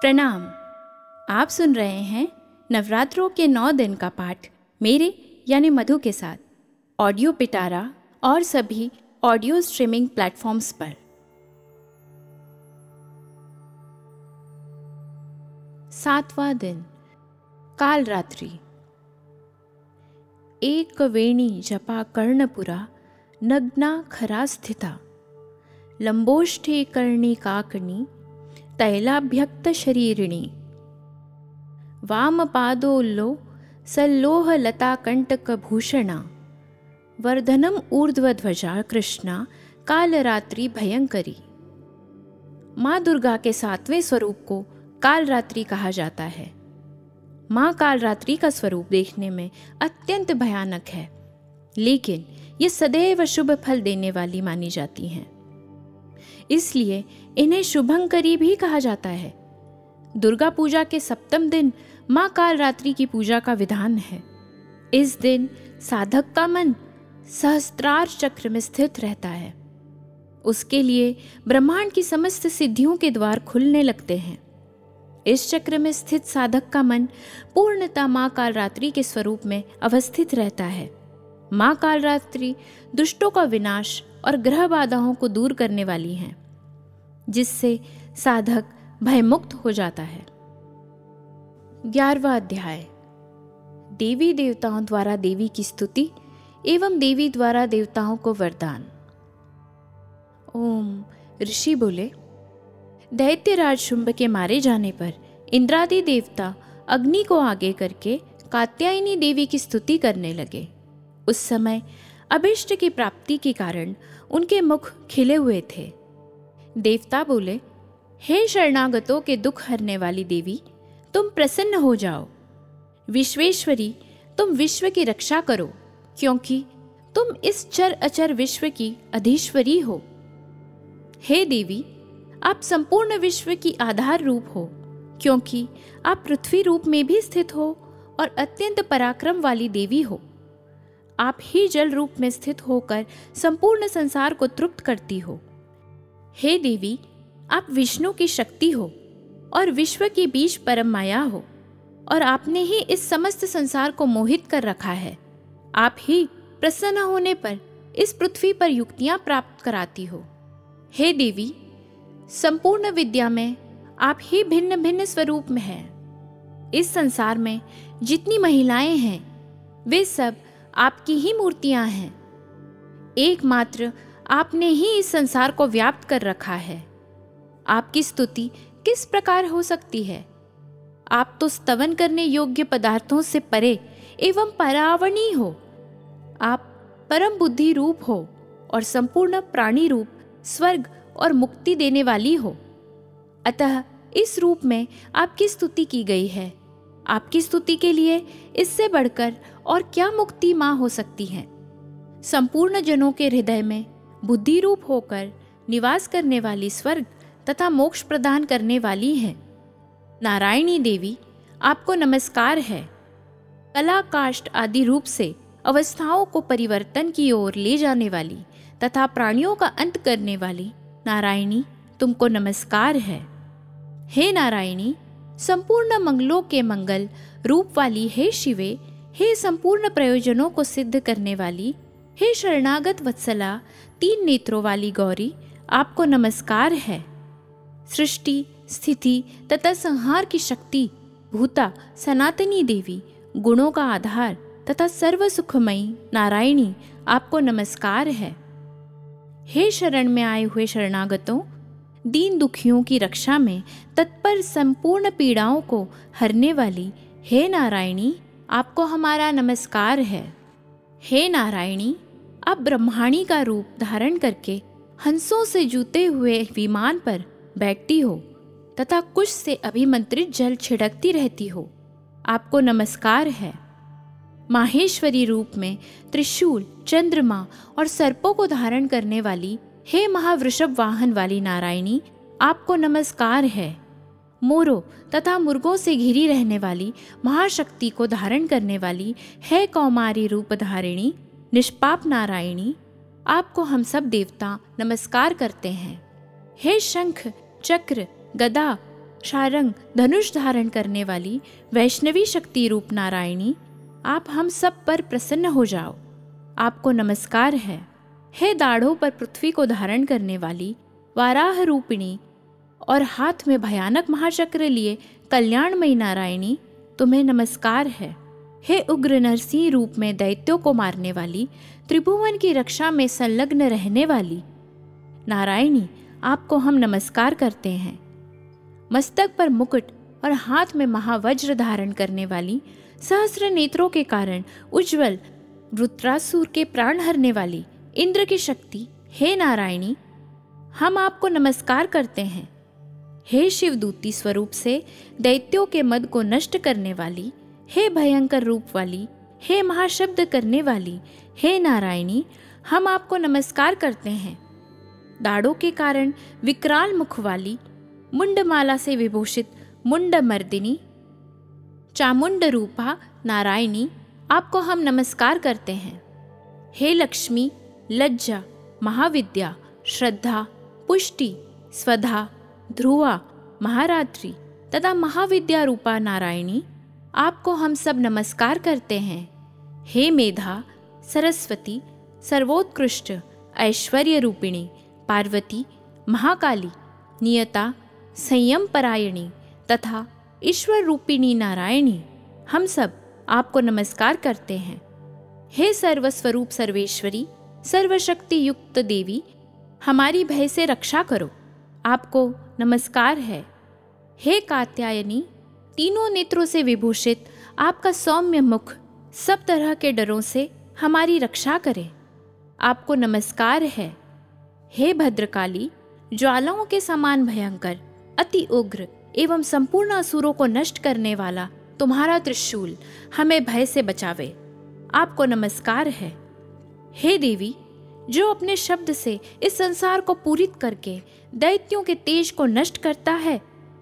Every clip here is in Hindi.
प्रणाम। आप सुन रहे हैं नवरात्रों के नौ दिन का पाठ मेरे, यानी मधु के साथ। ऑडियो पिटारा और सभी ऑडियो स्ट्रीमिंग प्लेटफॉर्म्स पर। सातवां दिन काल रात्रि एक वेणी जपा कर्णपुरा, नग्ना खरा स्थिता। लंबोष्ठे कर्णी काकणी तैलाभ्यक्त शरीरिणी वामपादोल्लो भूषणा वर्धनम ऊर्ध्वध्वजा कृष्णा, कालरात्रि भयंकरी। माँ दुर्गा के सातवें स्वरूप को कालरात्रि कहा जाता है। माँ कालरात्रि का स्वरूप देखने में अत्यंत भयानक है, लेकिन ये सदैव शुभ फल देने वाली मानी जाती हैं। इसलिए इन्हें शुभंकरी भी कहा जाता है। दुर्गा पूजा के सप्तम दिन माँ कालरात्रि की पूजा का विधान है। इस दिन साधक का मन सहस्त्रार चक्र में स्थित रहता है। उसके लिए ब्रह्मांड की समस्त सिद्धियों के द्वार खुलने लगते हैं। इस चक्र में स्थित साधक का मन पूर्णता माँ कालरात्रि के स्वरूप में अवस्थित रहता है। माँ कालरात्रि दुष्टों का विनाश और ग्रह बाधाओं को दूर करने वाली हैं। जिससे साधक भयमुक्त हो जाता है। ग्यारहवा अध्याय। देवी देवताओं द्वारा देवी की स्तुति एवं देवी द्वारा देवताओं को वरदान। ओम, ऋषि बोले दैत्यराज शुंभ के मारे जाने पर इंद्रादि देवता अग्नि को आगे करके कात्यायनी देवी की स्तुति करने लगे। उस समय अभिष्ट की प्राप्ति के कारण उनके मुख खिले हुए थे। देवता बोले, हे शरणागतों के दुख हरने वाली देवी, तुम प्रसन्न हो जाओ। विश्वेश्वरी, तुम विश्व की रक्षा करो, क्योंकि तुम इस चर अचर विश्व की अधीश्वरी हो। हे देवी, आप संपूर्ण विश्व की आधार रूप हो, क्योंकि आप पृथ्वी रूप में भी स्थित हो और अत्यंत पराक्रम वाली देवी हो। आप ही जल रूप में स्थित होकर संपूर्ण संसार को तृप्त करती हो। हे देवी, आप विष्णु की शक्ति हो और विश्व की बीच परम माया हो, और आपने ही इस समस्त संसार को मोहित कर रखा है। आप ही प्रसन्न होने पर इस पृथ्वी पर युक्तियाँ प्राप्त कराती हो। हे देवी, संपूर्ण विद्या में आप ही भिन्न भिन्न स्वरूप में हैं। इस संसार में जितनी महिलाएँ हैं, वे सब आपकी ही मूर्तियाँ हैं। एकमात्र आपने ही इस संसार को व्याप्त कर रखा है। आपकी स्तुति किस प्रकार हो सकती है? आप तो स्तवन करने योग्य पदार्थों से परे एवं परावणी हो। आप परम बुद्धि रूप हो और संपूर्ण प्राणी रूप, स्वर्ग और मुक्ति देने वाली हो। अतः इस रूप में आपकी स्तुति की गई है। आपकी स्तुति के लिए इससे बढ़कर और क्या मुक्ति माँ हो सकती है? संपूर्ण जनों के हृदय में बुद्धि रूप होकर निवास करने वाली स्वर्ग तथा मोक्ष प्रदान करने वाली है। नारायणी देवी, आपको नमस्कार है। कला काष्ट आदि रूप से अवस्थाओं को परिवर्तन की ओर ले जाने वाली तथा प्राणियों का अंत करने वाली नारायणी तुमको नमस्कार है। हे नारायणी, संपूर्ण मंगलों के मंगल रूप वाली हे शिवे, हे संपूर्ण प्रयोजनों को सिद्ध करने वाली, हे शरणागत वत्सला तीन नेत्रों वाली गौरी आपको नमस्कार है। सृष्टि, स्थिति तथा संहार की शक्ति, भूता, सनातनी देवी, गुणों का आधार तथा सर्व सुखमयी नारायणी आपको नमस्कार है। हे शरण में आए हुए शरणागतों, दीन दुखियों की रक्षा में तत्पर संपूर्ण पीड़ाओं को हरने वाली हे नारायणी आपको हमारा नमस्कार है। हे नारायणी आप ब्रह्माणी का रूप धारण करके हंसों से जूते हुए विमान पर बैठती हो, तथा कुछ से अभिमंत्रित जल छिड़कती रहती हो। आपको नमस्कार है। माहेश्वरी रूप में त्रिशूल, चंद्रमा और सर्पों को धारण करने वाली हे महावृषभ वाहन वाली नारायणी, आपको नमस्कार है। मोरो तथा मुर्गों से घिरी रहने वाली महाशक्ति को धारण करने वाली है कौमारी रूप धारिणी निष्पाप नारायणी, आपको हम सब देवता नमस्कार करते हैं। हे शंख, चक्र, गदा शारंग धनुष धारण करने वाली वैष्णवी शक्ति रूप नारायणी, आप हम सब पर प्रसन्न हो जाओ। आपको नमस्कार है। हे दाढ़ों पर पृथ्वी को धारण करने वाली वाराह रूपिणी और हाथ में भयानक महाचक्र लिए कल्याणमयी नारायणी, तुम्हें नमस्कार है। हे उग्र नरसिंह रूप में दैत्यों को मारने वाली, त्रिभुवन की रक्षा में संलग्न रहने वाली। नारायणी, आपको हम नमस्कार करते हैं। मस्तक पर मुकुट और हाथ में महावज्र धारण करने वाली, सहस्र नेत्रों के कारण उज्जवल, रुद्रासुर के प्राण हरने वाली इंद्र की शक्ति, हे नारायणी, हम आपको नमस्कार करते हैं। हे शिवदूती स्वरूप से दैत्यों के मद को नष्ट करने वाली हे भयंकर रूप वाली, हे महाशब्द करने वाली, हे नारायणी, हम आपको नमस्कार करते हैं। दाढ़ों के कारण विकराल मुख वाली, मुंडमाला से विभूषित मुंड मर्दिनी, चामुंड रूपा नारायणी, आपको हम नमस्कार करते हैं। हे लक्ष्मी, लज्जा, महाविद्या, श्रद्धा, पुष्टि, स्वधा, ध्रुवा, महारात्रि तथा महाविद्या रूपा नारायणी आपको हम सब नमस्कार करते हैं। हे मेधा, सरस्वती, सर्वोत्कृष्ट ऐश्वर्य रूपिणी पार्वती, महाकाली, नियता संयम परायणी तथा ईश्वर रूपिणी नारायणी, हम सब आपको नमस्कार करते हैं। हे सर्वस्वरूप सर्वेश्वरी सर्वशक्ति युक्त देवी, हमारी भय से रक्षा करो। आपको नमस्कार है। हे कात्यायनी तीनों नेत्रों से विभूषित, आपका सौम्य मुख सब तरह के डरों से हमारी रक्षा करे। आपको नमस्कार है। हे भद्रकाली, ज्वालाओं के समान भयंकर, अति उग्र एवं संपूर्ण असुरों को नष्ट करने वाला तुम्हारा त्रिशूल हमें भय से बचावे। आपको नमस्कार है। हे देवी, जो अपने शब्द से इस संसार को पूरित करके दैत्यों के तेज को नष्ट करता है,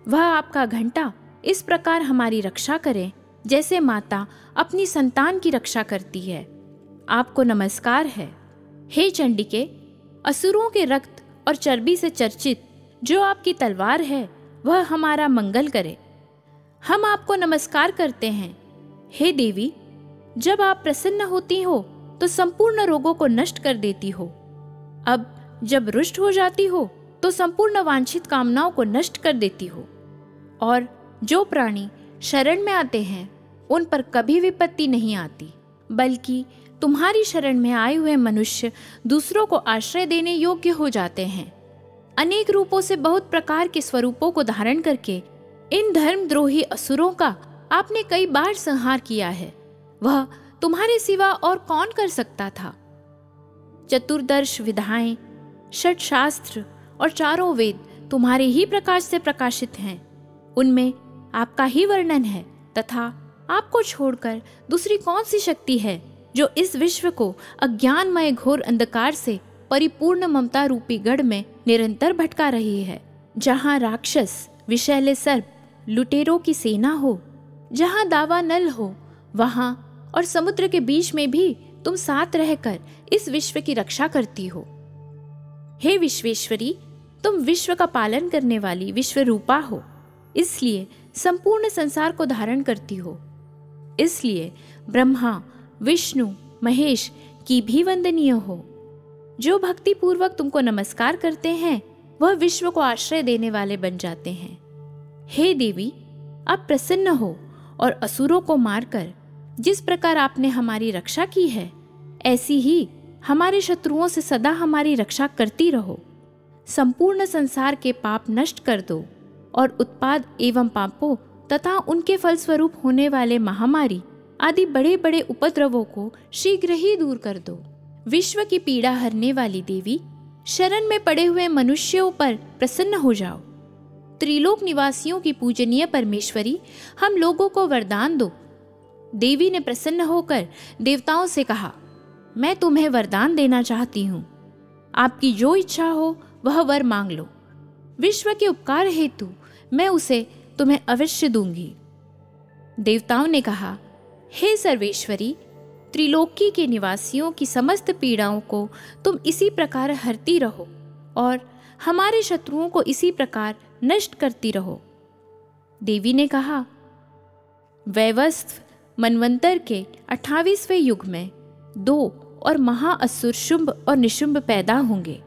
वह आपका घंटा इस प्रकार हमारी रक्षा करें, जैसे माता अपनी संतान की रक्षा करती है। आपको नमस्कार है। हे चंडिके, असुरों के रक्त और चर्बी से चर्चित जो आपकी तलवार है, वह हमारा मंगल करे। हम आपको नमस्कार करते हैं। हे देवी, जब आप प्रसन्न होती हो तो संपूर्ण रोगों को नष्ट कर देती हो। अब जब रुष्ट हो जाती हो तो संपूर्ण वांछित कामनाओं को नष्ट कर देती हो। और जो प्राणी शरण में आते हैं, उन पर कभी विपत्ति नहीं आती, बल्कि तुम्हारी शरण में आए हुए मनुष्य दूसरों को आश्रय देने योग्य हो जाते हैं। अनेक रूपों से बहुत प्रकार के स्वरूपों को धारण करके इन धर्मद्रोही असुरों का आपने कई बार संहार किया है। वह तुम्हारे सिवा और कौन कर सकता था? चतुर्दर्श विधाएँ षट शास्त्र और चारों वेद तुम्हारे ही प्रकाश से प्रकाशित हैं। उनमें आपका ही वर्णन है तथा आपको छोड़कर दूसरी कौन सी शक्ति है जो इस विश्व को अज्ञानमय घोर अंधकार से परिपूर्ण ममता रूपी गढ़ में निरंतर भटका रही है? जहाँ राक्षस, विषैले सर्प, लुटेरों की सेना हो, जहाँ दावा नल हो, वहाँ और समुद्र के बीच में भी तुम साथ रहकर इस विश्व की रक्षा करती हो। हे विश्वेश्वरी, तुम विश्व का पालन करने वाली विश्व रूपा हो, इसलिए संपूर्ण संसार को धारण करती हो। इसलिए ब्रह्मा, विष्णु, महेश की भी वंदनीय हो। जो भक्ति पूर्वक तुमको नमस्कार करते हैं, वह विश्व को आश्रय देने वाले बन जाते हैं। हे देवी आप प्रसन्न हो और असुरों को मारकर, जिस प्रकार आपने हमारी रक्षा की है, ऐसी ही हमारे शत्रुओं से सदा हमारी रक्षा करती रहो। संपूर्ण संसार के पाप नष्ट कर दो। और उत्पाद एवं पापों तथा उनके फलस्वरूप होने वाले महामारी आदि बड़े बड़े उपद्रवों को शीघ्र ही दूर कर दो। विश्व की पीड़ा हरने वाली देवी, शरण में पड़े हुए मनुष्यों पर प्रसन्न हो जाओ। त्रिलोक निवासियों की पूजनीय परमेश्वरी, हम लोगों को वरदान दो। देवी ने प्रसन्न होकर देवताओं से कहा, मैं तुम्हें वरदान देना चाहती हूँ। आपकी जो इच्छा हो, वह वर मांग लो। विश्व के उपकार हेतु मैं उसे तुम्हें अवश्य दूँगी। देवताओं ने कहा, हे सर्वेश्वरी, त्रिलोकी के निवासियों की समस्त पीड़ाओं को तुम इसी प्रकार हरती रहो और हमारे शत्रुओं को इसी प्रकार नष्ट करती रहो। देवी ने कहा वैवस्व मनवंतर के अट्ठावीसवें युग में दो और महाअसुर शुंभ और निशुंभ पैदा होंगे।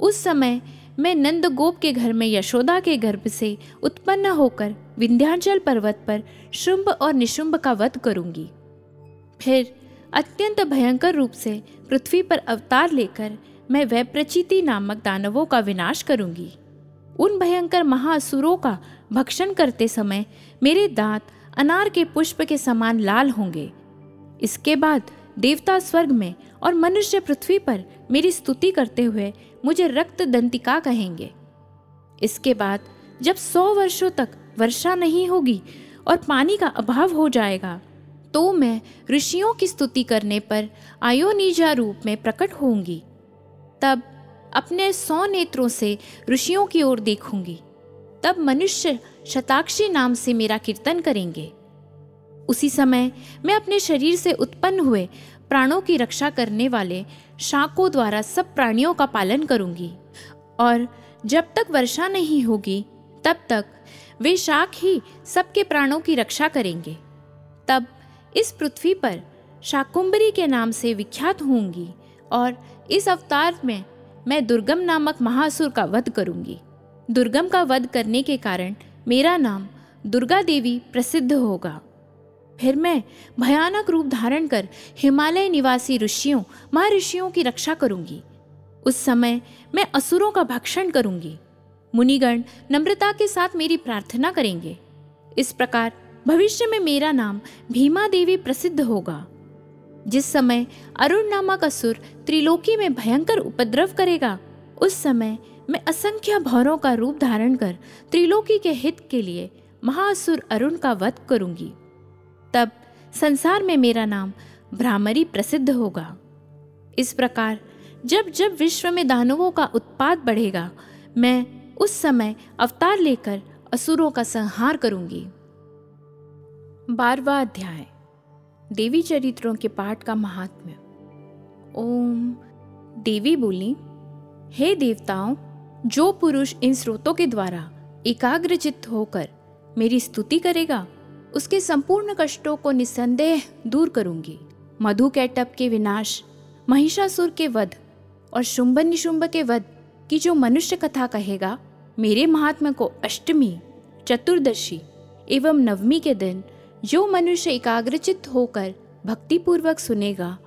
उस समय मैं नंदगोप के घर में, यशोदा के गर्भ से उत्पन्न होकर विंध्याचल पर्वत पर शुंभ और निशुंभ का वध करूँगी। फिर अत्यंत भयंकर रूप से पृथ्वी पर अवतार लेकर मैं वैप्रचिति नामक दानवों का विनाश करूँगी। उन भयंकर महाअसुरों का भक्षण करते समय मेरे दांत अनार के पुष्प के समान लाल होंगे। इसके बाद देवता स्वर्ग में और मनुष्य पृथ्वी पर मेरी स्तुति करते हुए मुझे रक्त दंतिका कहेंगे। इसके बाद, जब सौ वर्षों तक वर्षा नहीं होगी और पानी का अभाव हो जाएगा तो मैं ऋषियों की स्तुति करने पर आयोनिजा रूप में प्रकट होंगी तब अपने सौ नेत्रों से ऋषियों की ओर देखूँगी। तब मनुष्य शताक्षी नाम से मेरा कीर्तन करेंगे। उसी समय मैं अपने शरीर से उत्पन्न हुए प्राणों की रक्षा करने वाले शाकों द्वारा सब प्राणियों का पालन करूँगी। और जब तक वर्षा नहीं होगी, तब तक वे शाक ही सबके प्राणों की रक्षा करेंगे। तब इस पृथ्वी पर शाकुंबरी के नाम से विख्यात होंगी और इस अवतार में मैं दुर्गम नामक महासुर का वध करूँगी। दुर्गम का वध करने के कारण मेरा नाम दुर्गा देवी प्रसिद्ध होगा। फिर मैं भयानक रूप धारण कर हिमालय निवासी ऋषियों महर्षियों की रक्षा करूँगी। उस समय मैं असुरों का भक्षण करूँगी। मुनिगण नम्रता के साथ मेरी प्रार्थना करेंगे। इस प्रकार भविष्य में मेरा नाम भीमा देवी प्रसिद्ध होगा। जिस समय अरुण नामक असुर त्रिलोकी में भयंकर उपद्रव करेगा, उस समय मैं असंख्य भौरों का रूप धारण कर त्रिलोकी के हित के लिए महासुर अरुण का वध करूँगी। तब संसार में मेरा नाम भ्रामरी प्रसिद्ध होगा। इस प्रकार जब जब विश्व में दानवों का उत्पाद बढ़ेगा, मैं उस समय अवतार लेकर असुरों का संहार करूँगी। बारवा अध्याय। देवी चरित्रों के पाठ का महात्म्य। ओम। देवी बोली, हे देवताओं, जो पुरुष इन स्रोतों के द्वारा एकाग्रचित होकर मेरी स्तुति करेगा उसके संपूर्ण कष्टों को निसंदेह दूर करूँगी। मधु कैटप के विनाश, महिषासुर के वध और शुंभ निशुंभ के वध की जो मनुष्य कथा कहेगा, मेरे महात्मा को अष्टमी, चतुर्दशी एवं नवमी के दिन जो मनुष्य एकाग्रचित होकर भक्तिपूर्वक सुनेगा,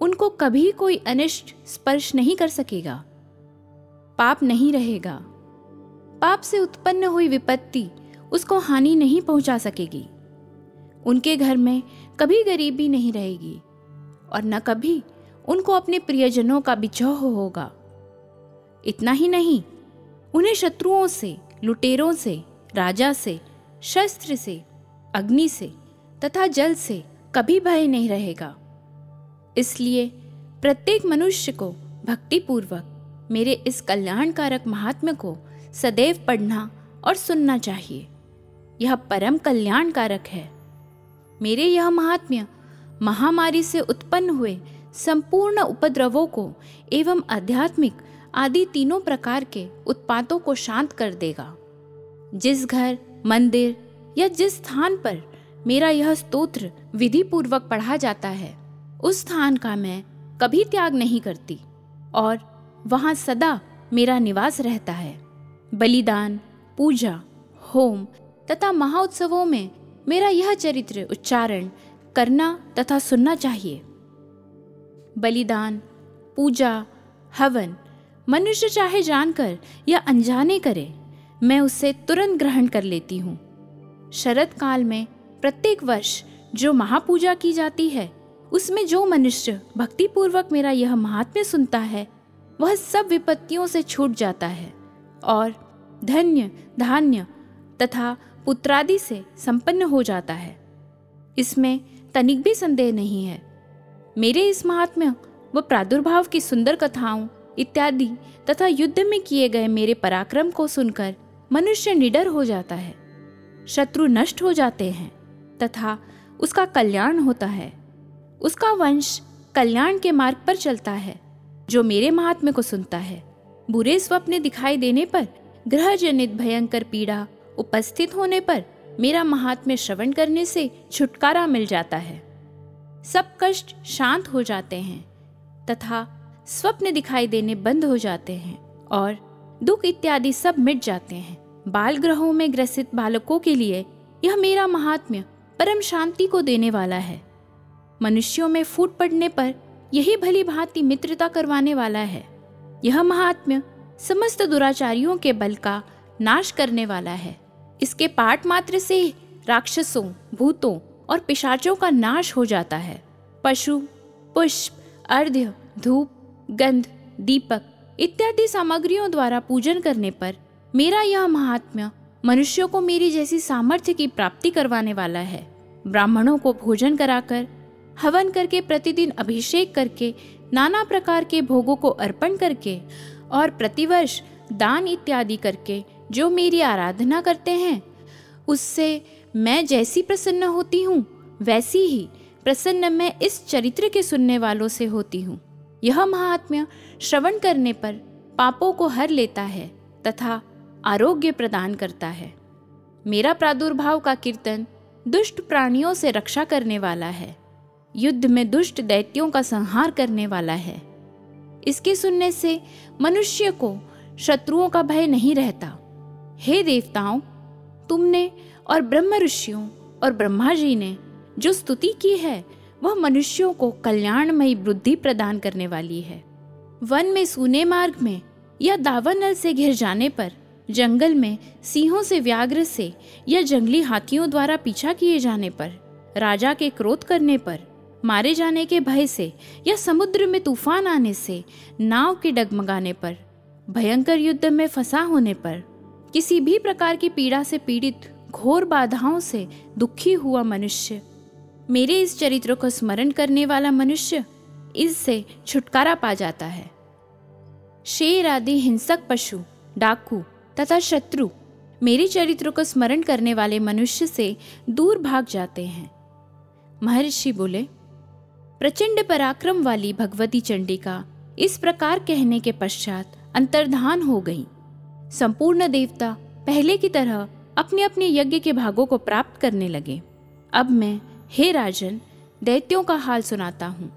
उनको कभी कोई अनिष्ट स्पर्श नहीं कर सकेगा। पाप नहीं रहेगा। पाप से उत्पन्न हुई विपत्ति उसको हानि नहीं पहुँचा सकेगी। उनके घर में कभी गरीबी नहीं रहेगी और न कभी उनको अपने प्रियजनों का बिछोह होगा। इतना ही नहीं, उन्हें शत्रुओं से, लुटेरों से, राजा से, शस्त्र से, अग्नि से तथा जल से कभी भय नहीं रहेगा। इसलिए प्रत्येक मनुष्य को भक्तिपूर्वक मेरे इस कल्याणकारक महात्म्य को सदैव पढ़ना और सुनना चाहिए। यह परम कल्याणकारक है। मेरे यह महात्म्य महामारी से उत्पन्न हुए संपूर्ण उपद्रवों को एवं आध्यात्मिक आदि तीनों प्रकार के उत्पातों को शांत कर देगा। जिस घर, मंदिर या जिस स्थान पर मेरा यह स्तोत्र विधि पूर्वक पढ़ा जाता है, उस स्थान का मैं कभी त्याग नहीं करती और वहाँ सदा मेरा निवास रहता है। बलिदान, पूजा, होम तथा महाउत्सवों में मेरा यह चरित्र उच्चारण करना तथा सुनना चाहिए। बलिदान, पूजा, हवन, मनुष्य चाहे जानकर या अनजाने करे, मैं उसे तुरंत ग्रहण कर लेती हूँ। शरद काल में प्रत्येक वर्ष जो महापूजा की जाती है, उसमें जो मनुष्य भक्तिपूर्वक मेरा यह महात्म्य सुनता है, वह सब विपत्तियों से छूट जाता है और धन्य, धान्य तथा पुत्रादि से संपन्न हो जाता है। इसमें तनिक भी संदेह नहीं है। मेरे इस महात्म्य व प्रादुर्भाव की सुंदर कथाओं इत्यादि तथा युद्ध में किए गए मेरे पराक्रम को सुनकर मनुष्य निडर हो जाता है, शत्रु नष्ट हो जाते हैं तथा उसका कल्याण होता है। उसका वंश कल्याण के मार्ग पर चलता है, जो मेरे महात्म्य को सुनता है। बुरे स्वप्न दिखाई देने पर ग्रह जनित भयंकर पीड़ा उपस्थित होने पर मेरा महात्म्य श्रवण करने से छुटकारा मिल जाता है। सब कष्ट शांत हो जाते हैं तथा स्वप्न दिखाई देने बंद हो जाते हैं और दुख इत्यादि सब मिट जाते हैं। बाल ग्रहों में ग्रसित बालकों के लिए यह मेरा महात्म्य परम शांति को देने वाला है। मनुष्यों में फूट पड़ने पर यही भली भांति मित्रता करवाने वाला है। यह महात्म्य समस्त दुराचारियों के बल का नाश करने वाला है। इसके पाठ मात्र से राक्षसों, भूतों और पिशाचों का नाश हो जाता है। पशु, पुष्प अर्ध्य धूप, गंध, दीपक इत्यादि सामग्रियों द्वारा पूजन करने पर मेरा यह महात्म्य मनुष्यों को मेरी जैसी सामर्थ्य की प्राप्ति करवाने वाला है। ब्राह्मणों को भोजन कराकर, हवन करके प्रतिदिन अभिषेक करके, नाना प्रकार के भोगों को अर्पण करके और प्रतिवर्ष दान इत्यादि करके जो मेरी आराधना करते हैं, उससे मैं जैसी प्रसन्न होती हूँ, वैसी ही प्रसन्न मैं इस चरित्र के सुनने वालों से होती हूँ। यह महात्म्य श्रवण करने पर पापों को हर लेता है तथा आरोग्य प्रदान करता है। मेरा प्रादुर्भाव का कीर्तन दुष्ट प्राणियों से रक्षा करने वाला है। युद्ध में दुष्ट दैत्यों का संहार करने वाला है। इसके सुनने से मनुष्य को शत्रुओं का भय नहीं रहता। हे देवताओं, तुमने और ब्रह्म ऋषियों और ब्रह्मा जी ने जो स्तुति की है, वह मनुष्यों को कल्याणमयी वृद्धि प्रदान करने वाली है। वन में सूने मार्ग में या दावानल से घिर जाने पर, जंगल में सिंहों से व्याघ्र से या जंगली हाथियों द्वारा पीछा किए जाने पर, राजा के क्रोध करने पर, मारे जाने के भय से या समुद्र में तूफ़ान आने से, नाव के डगमगाने पर, भयंकर युद्ध में फंसा होने पर किसी भी प्रकार की पीड़ा से पीड़ित, घोर बाधाओं से दुखी हुआ मनुष्य। मेरे इस चरित्र को स्मरण करने वाला मनुष्य इससे छुटकारा पा जाता है। शेर आदि, हिंसक पशु, डाकू तथा शत्रु मेरे चरित्र को स्मरण करने वाले मनुष्य से दूर भाग जाते हैं। महर्षि बोले, प्रचंड पराक्रम वाली भगवती चंडिका इस प्रकार कहने के पश्चात अंतर्धान हो गई। संपूर्ण देवता पहले की तरह अपने अपने यज्ञ के भागों को प्राप्त करने लगे। अब मैं, हे राजन, दैत्यों का हाल सुनाता हूँ।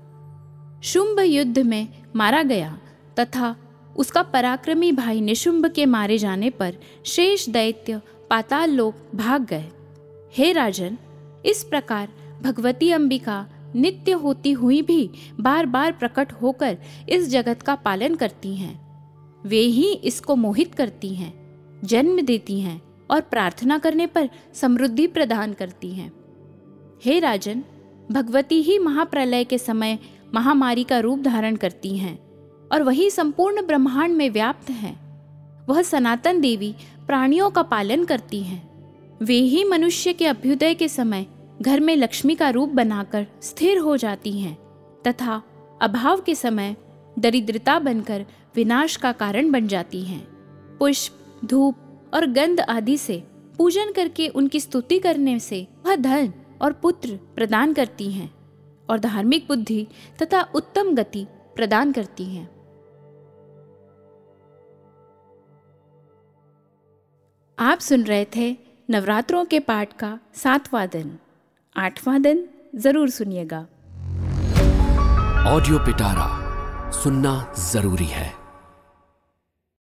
शुंभ युद्ध में मारा गया तथा उसका पराक्रमी भाई निशुंभ के मारे जाने पर शेष दैत्य पाताल लोक भाग गए। हे राजन, इस प्रकार भगवती अंबिका नित्य होती हुई भी बार बार प्रकट होकर इस जगत का पालन करती हैं। वे ही इसको मोहित करती हैं, जन्म देती हैं और प्रार्थना करने पर समृद्धि प्रदान करती हैं। हे राजन, भगवती ही महाप्रलय के समय महामारी का रूप धारण करती हैं और वही संपूर्ण ब्रह्मांड में व्याप्त हैं। वह सनातन देवी प्राणियों का पालन करती हैं। वे ही मनुष्य के अभ्युदय के समय घर में लक्ष्मी का रूप बनाकर स्थिर हो जाती हैं तथा अभाव के समय दरिद्रता बनकर विनाश का कारण बन जाती हैं। पुष्प, धूप और गंध आदि से पूजन करके उनकी स्तुति करने से वह धन और पुत्र प्रदान करती हैं और धार्मिक बुद्धि तथा उत्तम गति प्रदान करती हैं। आप सुन रहे थे नवरात्रों के पाठ का सातवां दिन। आठवां दिन ज़रूर सुनिएगा। ऑडियो पिटारा सुनना ज़रूरी है।